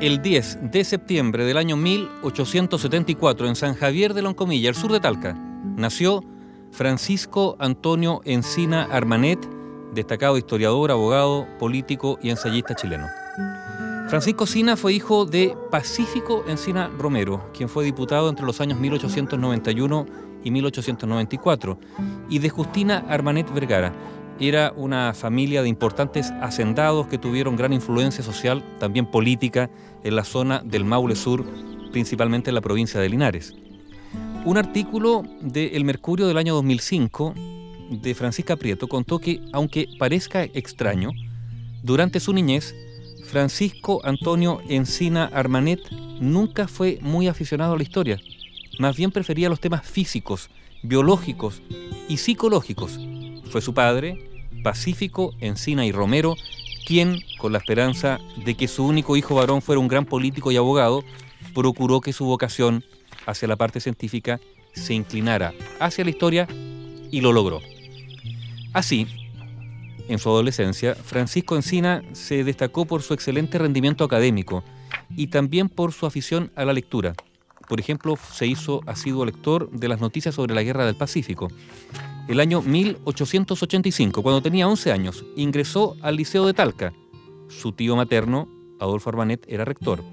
El 10 de septiembre del año 1874 en San Javier de Loncomilla, al sur de Talca, nació Francisco Antonio Encina Armanet, destacado historiador, abogado, político y ensayista chileno. Francisco Encina fue hijo de Pacífico Encina Romero, quien fue diputado entre los años 1891 y 1894, y de Justina Armanet Vergara, era una familia de importantes hacendados que tuvieron gran influencia social, también política, en la zona del Maule Sur, principalmente en la provincia de Linares. Un artículo de El Mercurio del año 2005 de Francisca Prieto contó que, aunque parezca extraño, durante su niñez, Francisco Antonio Encina Armanet nunca fue muy aficionado a la historia, más bien prefería los temas físicos, biológicos y psicológicos. Fue su padre, Pacífico, Encina y Romero, quien, con la esperanza de que su único hijo varón fuera un gran político y abogado, procuró que su vocación hacia la parte científica se inclinara hacia la historia y lo logró. Así, en su adolescencia, Francisco Encina se destacó por su excelente rendimiento académico y también por su afición a la lectura. Por ejemplo, se hizo asiduo lector de las noticias sobre la Guerra del Pacífico el año 1885, cuando tenía 11 años, ingresó al Liceo de Talca. Su tío materno, Adolfo Arbanet, era rector,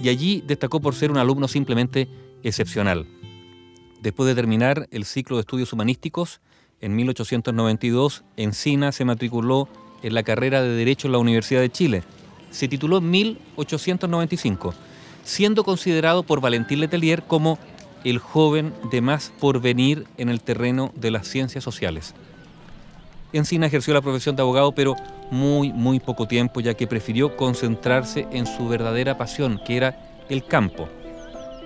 y allí destacó por ser un alumno simplemente excepcional. Después de terminar el ciclo de estudios humanísticos, en 1892, Encina se matriculó en la carrera de Derecho en la Universidad de Chile. Se tituló en 1895, siendo considerado por Valentín Letelier como el joven de más porvenir en el terreno de las ciencias sociales. Encina ejerció la profesión de abogado, pero muy, muy poco tiempo, ya que prefirió concentrarse en su verdadera pasión, que era el campo.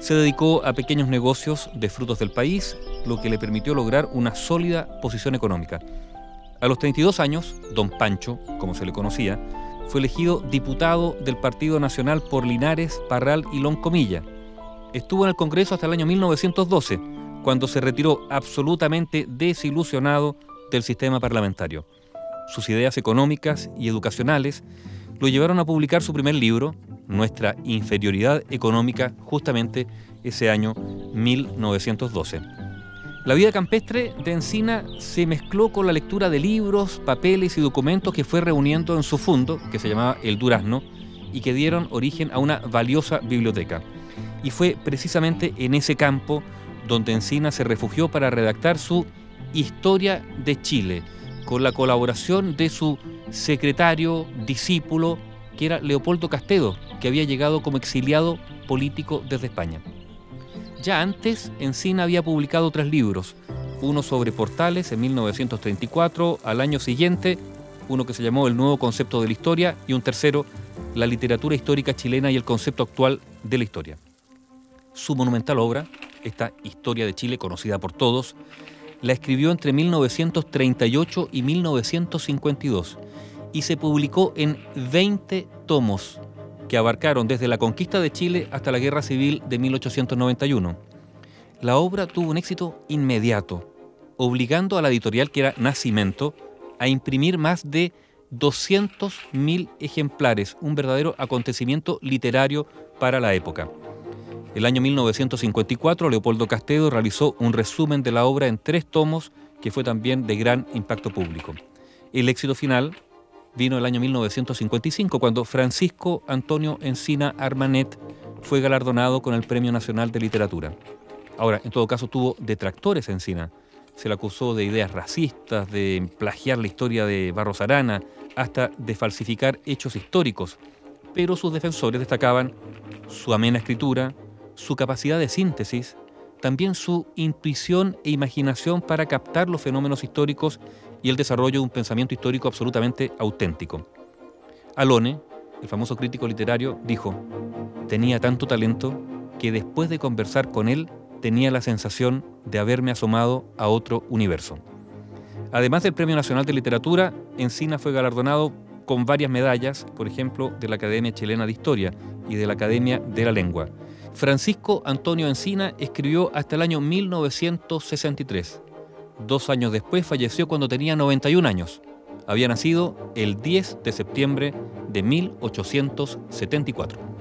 Se dedicó a pequeños negocios de frutos del país, lo que le permitió lograr una sólida posición económica. A los 32 años, don Pancho, como se le conocía, fue elegido diputado del Partido Nacional por Linares, Parral y Loncomilla estuvo en el Congreso hasta el año 1912, cuando se retiró absolutamente desilusionado del sistema parlamentario. Sus ideas económicas y educacionales lo llevaron a publicar su primer libro, Nuestra inferioridad económica, justamente ese año 1912. La vida campestre de Encina se mezcló con la lectura de libros, papeles y documentos que fue reuniendo en su fondo, que se llamaba El Durazno, y que dieron origen a una valiosa biblioteca y fue precisamente en ese campo donde Encina se refugió para redactar su Historia de Chile, con la colaboración de su secretario, discípulo, que era Leopoldo Castedo, que había llegado como exiliado político desde España. Ya antes, Encina había publicado tres libros, uno sobre portales en 1934, al año siguiente, uno que se llamó El nuevo concepto de la historia y un tercero, La literatura histórica chilena y el concepto actual de la historia su monumental obra, esta Historia de Chile conocida por todos, la escribió entre 1938 y 1952 y se publicó en 20 tomos que abarcaron desde la conquista de Chile hasta la Guerra Civil de 1891. La obra tuvo un éxito inmediato, obligando a la editorial que era Nacimiento a imprimir más de 200.000 ejemplares, un verdadero acontecimiento literario para la época. El año 1954, Leopoldo Castedo realizó un resumen de la obra en tres tomos que fue también de gran impacto público. El éxito final vino el año 1955, cuando Francisco Antonio Encina Armanet fue galardonado con el Premio Nacional de Literatura. Ahora, en todo caso, tuvo detractores Encina. Se le acusó de ideas racistas, de plagiar la historia de Barros Arana, hasta de falsificar hechos históricos. Pero sus defensores destacaban su amena escritura, su capacidad de síntesis, también su intuición e imaginación para captar los fenómenos históricos y el desarrollo de un pensamiento histórico absolutamente auténtico. Alone, el famoso crítico literario, dijo, tenía tanto talento que después de conversar con él tenía la sensación de haberme asomado a otro universo. Además del Premio Nacional de Literatura, Encina fue galardonado con varias medallas, por ejemplo, de la Academia Chilena de Historia y de la Academia de la Lengua. Francisco Antonio Encina escribió hasta el año 1963. Dos años después falleció cuando tenía 91 años. Había nacido el 10 de septiembre de 1874.